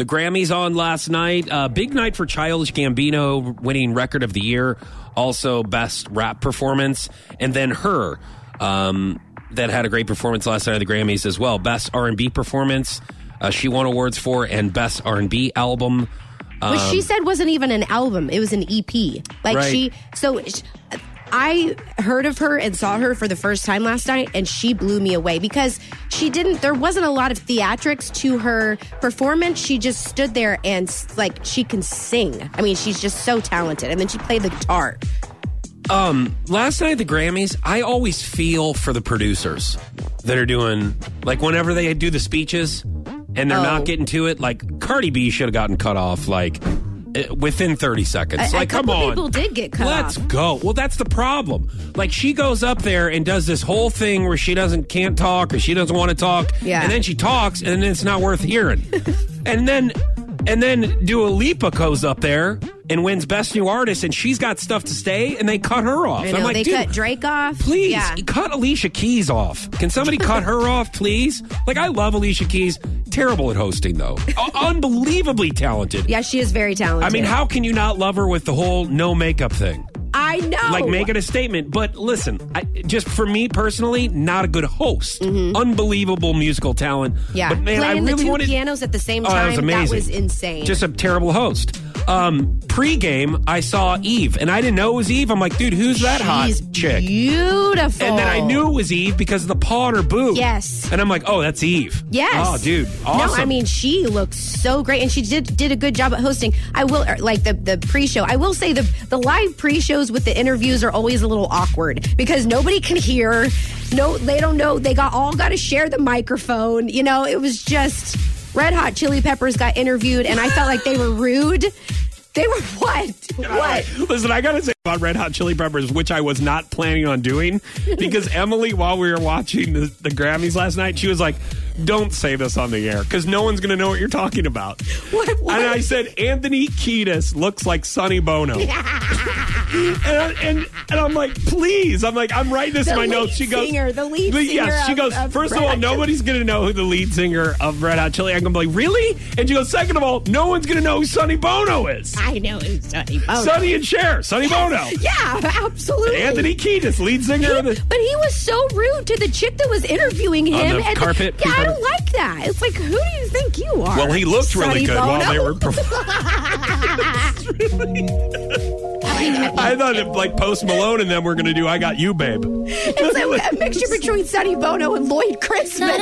the Grammys on last night. Uh, big night for Childish Gambino, winning Record of the Year, also Best Rap Performance, and then her um, that had a great performance last night at the Grammys as well. Best R and B performance, uh, she won awards for, and Best R and B album. Which she said wasn't even an album; it was an EP. Like Right. she, so I heard of her and saw her for the first time last night, and she blew me away because she didn't. There wasn't a lot of theatrics to her performance. She just stood there and like she can sing. I mean, she's just so talented, and then she played the guitar. Um, last night at the Grammys, I always feel for the producers that are doing like whenever they do the speeches and they're Oh. not getting to it. Like Cardi B should have gotten cut off like Uh, within thirty seconds. A- a like, come on, people did get cut Let's off. go. Well, that's the problem. Like she goes up there and does this whole thing where she doesn't can't talk or she doesn't want to talk, Yeah. and then she talks and it's not worth hearing, and then. And then Dua Lipa goes up there and wins Best New Artist, and she's got stuff to stay, and they cut her off. I I'm like, they dude, cut Drake off. Please yeah. cut Alicia Keys off. Can somebody cut her off, please? Like I love Alicia Keys. Terrible at hosting though. Unbelievably talented. Yeah, she is very talented. I mean, how can you not love her with the whole no makeup thing? I know. Like making a statement. But listen, I, just for me personally, not a good host. Unbelievable musical talent. Mm-hmm. Yeah, but man, playing I really the two wanted. pianos at the same time. Oh, that was amazing. That was insane. Just a terrible host. Um, pre-game, I saw Eve, and I didn't know it was Eve. I'm like, dude, who's that She's hot chick? Beautiful. And then I knew it was Eve because of the paw on her boob. Yes. And I'm like, oh, that's Eve. Yes. Oh, dude, awesome. No, I mean she looks so great, and she did did a good job at hosting. I will er, like the the pre show. I will say the the live pre shows with the interviews are always a little awkward because nobody can hear. No, they don't know. They got all got to share the microphone. You know, it was just Red Hot Chili Peppers got interviewed, and I felt like they were rude. They were what? What? Listen, I gotta say about Red Hot Chili Peppers, which I was not planning on doing, because Emily, while we were watching the, the Grammys last night, she was like, "Don't say this on the air, because no one's gonna know what you're talking about." What- what? And I said, "Anthony Kiedis looks like Sonny Bono," and, I, and and I'm like, "Please!" I'm like, "I'm writing this in my notes." She goes, singer, the lead singer Yes, she of- goes. of First of all, Hot nobody's gonna know who the lead singer of Red Hot Chili. I'm gonna be like, "Really?" And she goes, second of all, no one's gonna know who Sonny Bono is." I know it's Sonny Bono. Sonny and Cher, Sonny Bono. Yeah, absolutely. Anthony Kiedis, lead singer of the. But he was so rude to the chick that was interviewing him. On the and carpet, yeah, I don't like that. It's like, who do you think you are? Well, he looked really Sonny good while they were performing. I thought that like Post Malone and them were going to do "I Got You, Babe." it's like a mixture between Sonny Bono and Lloyd Christmas.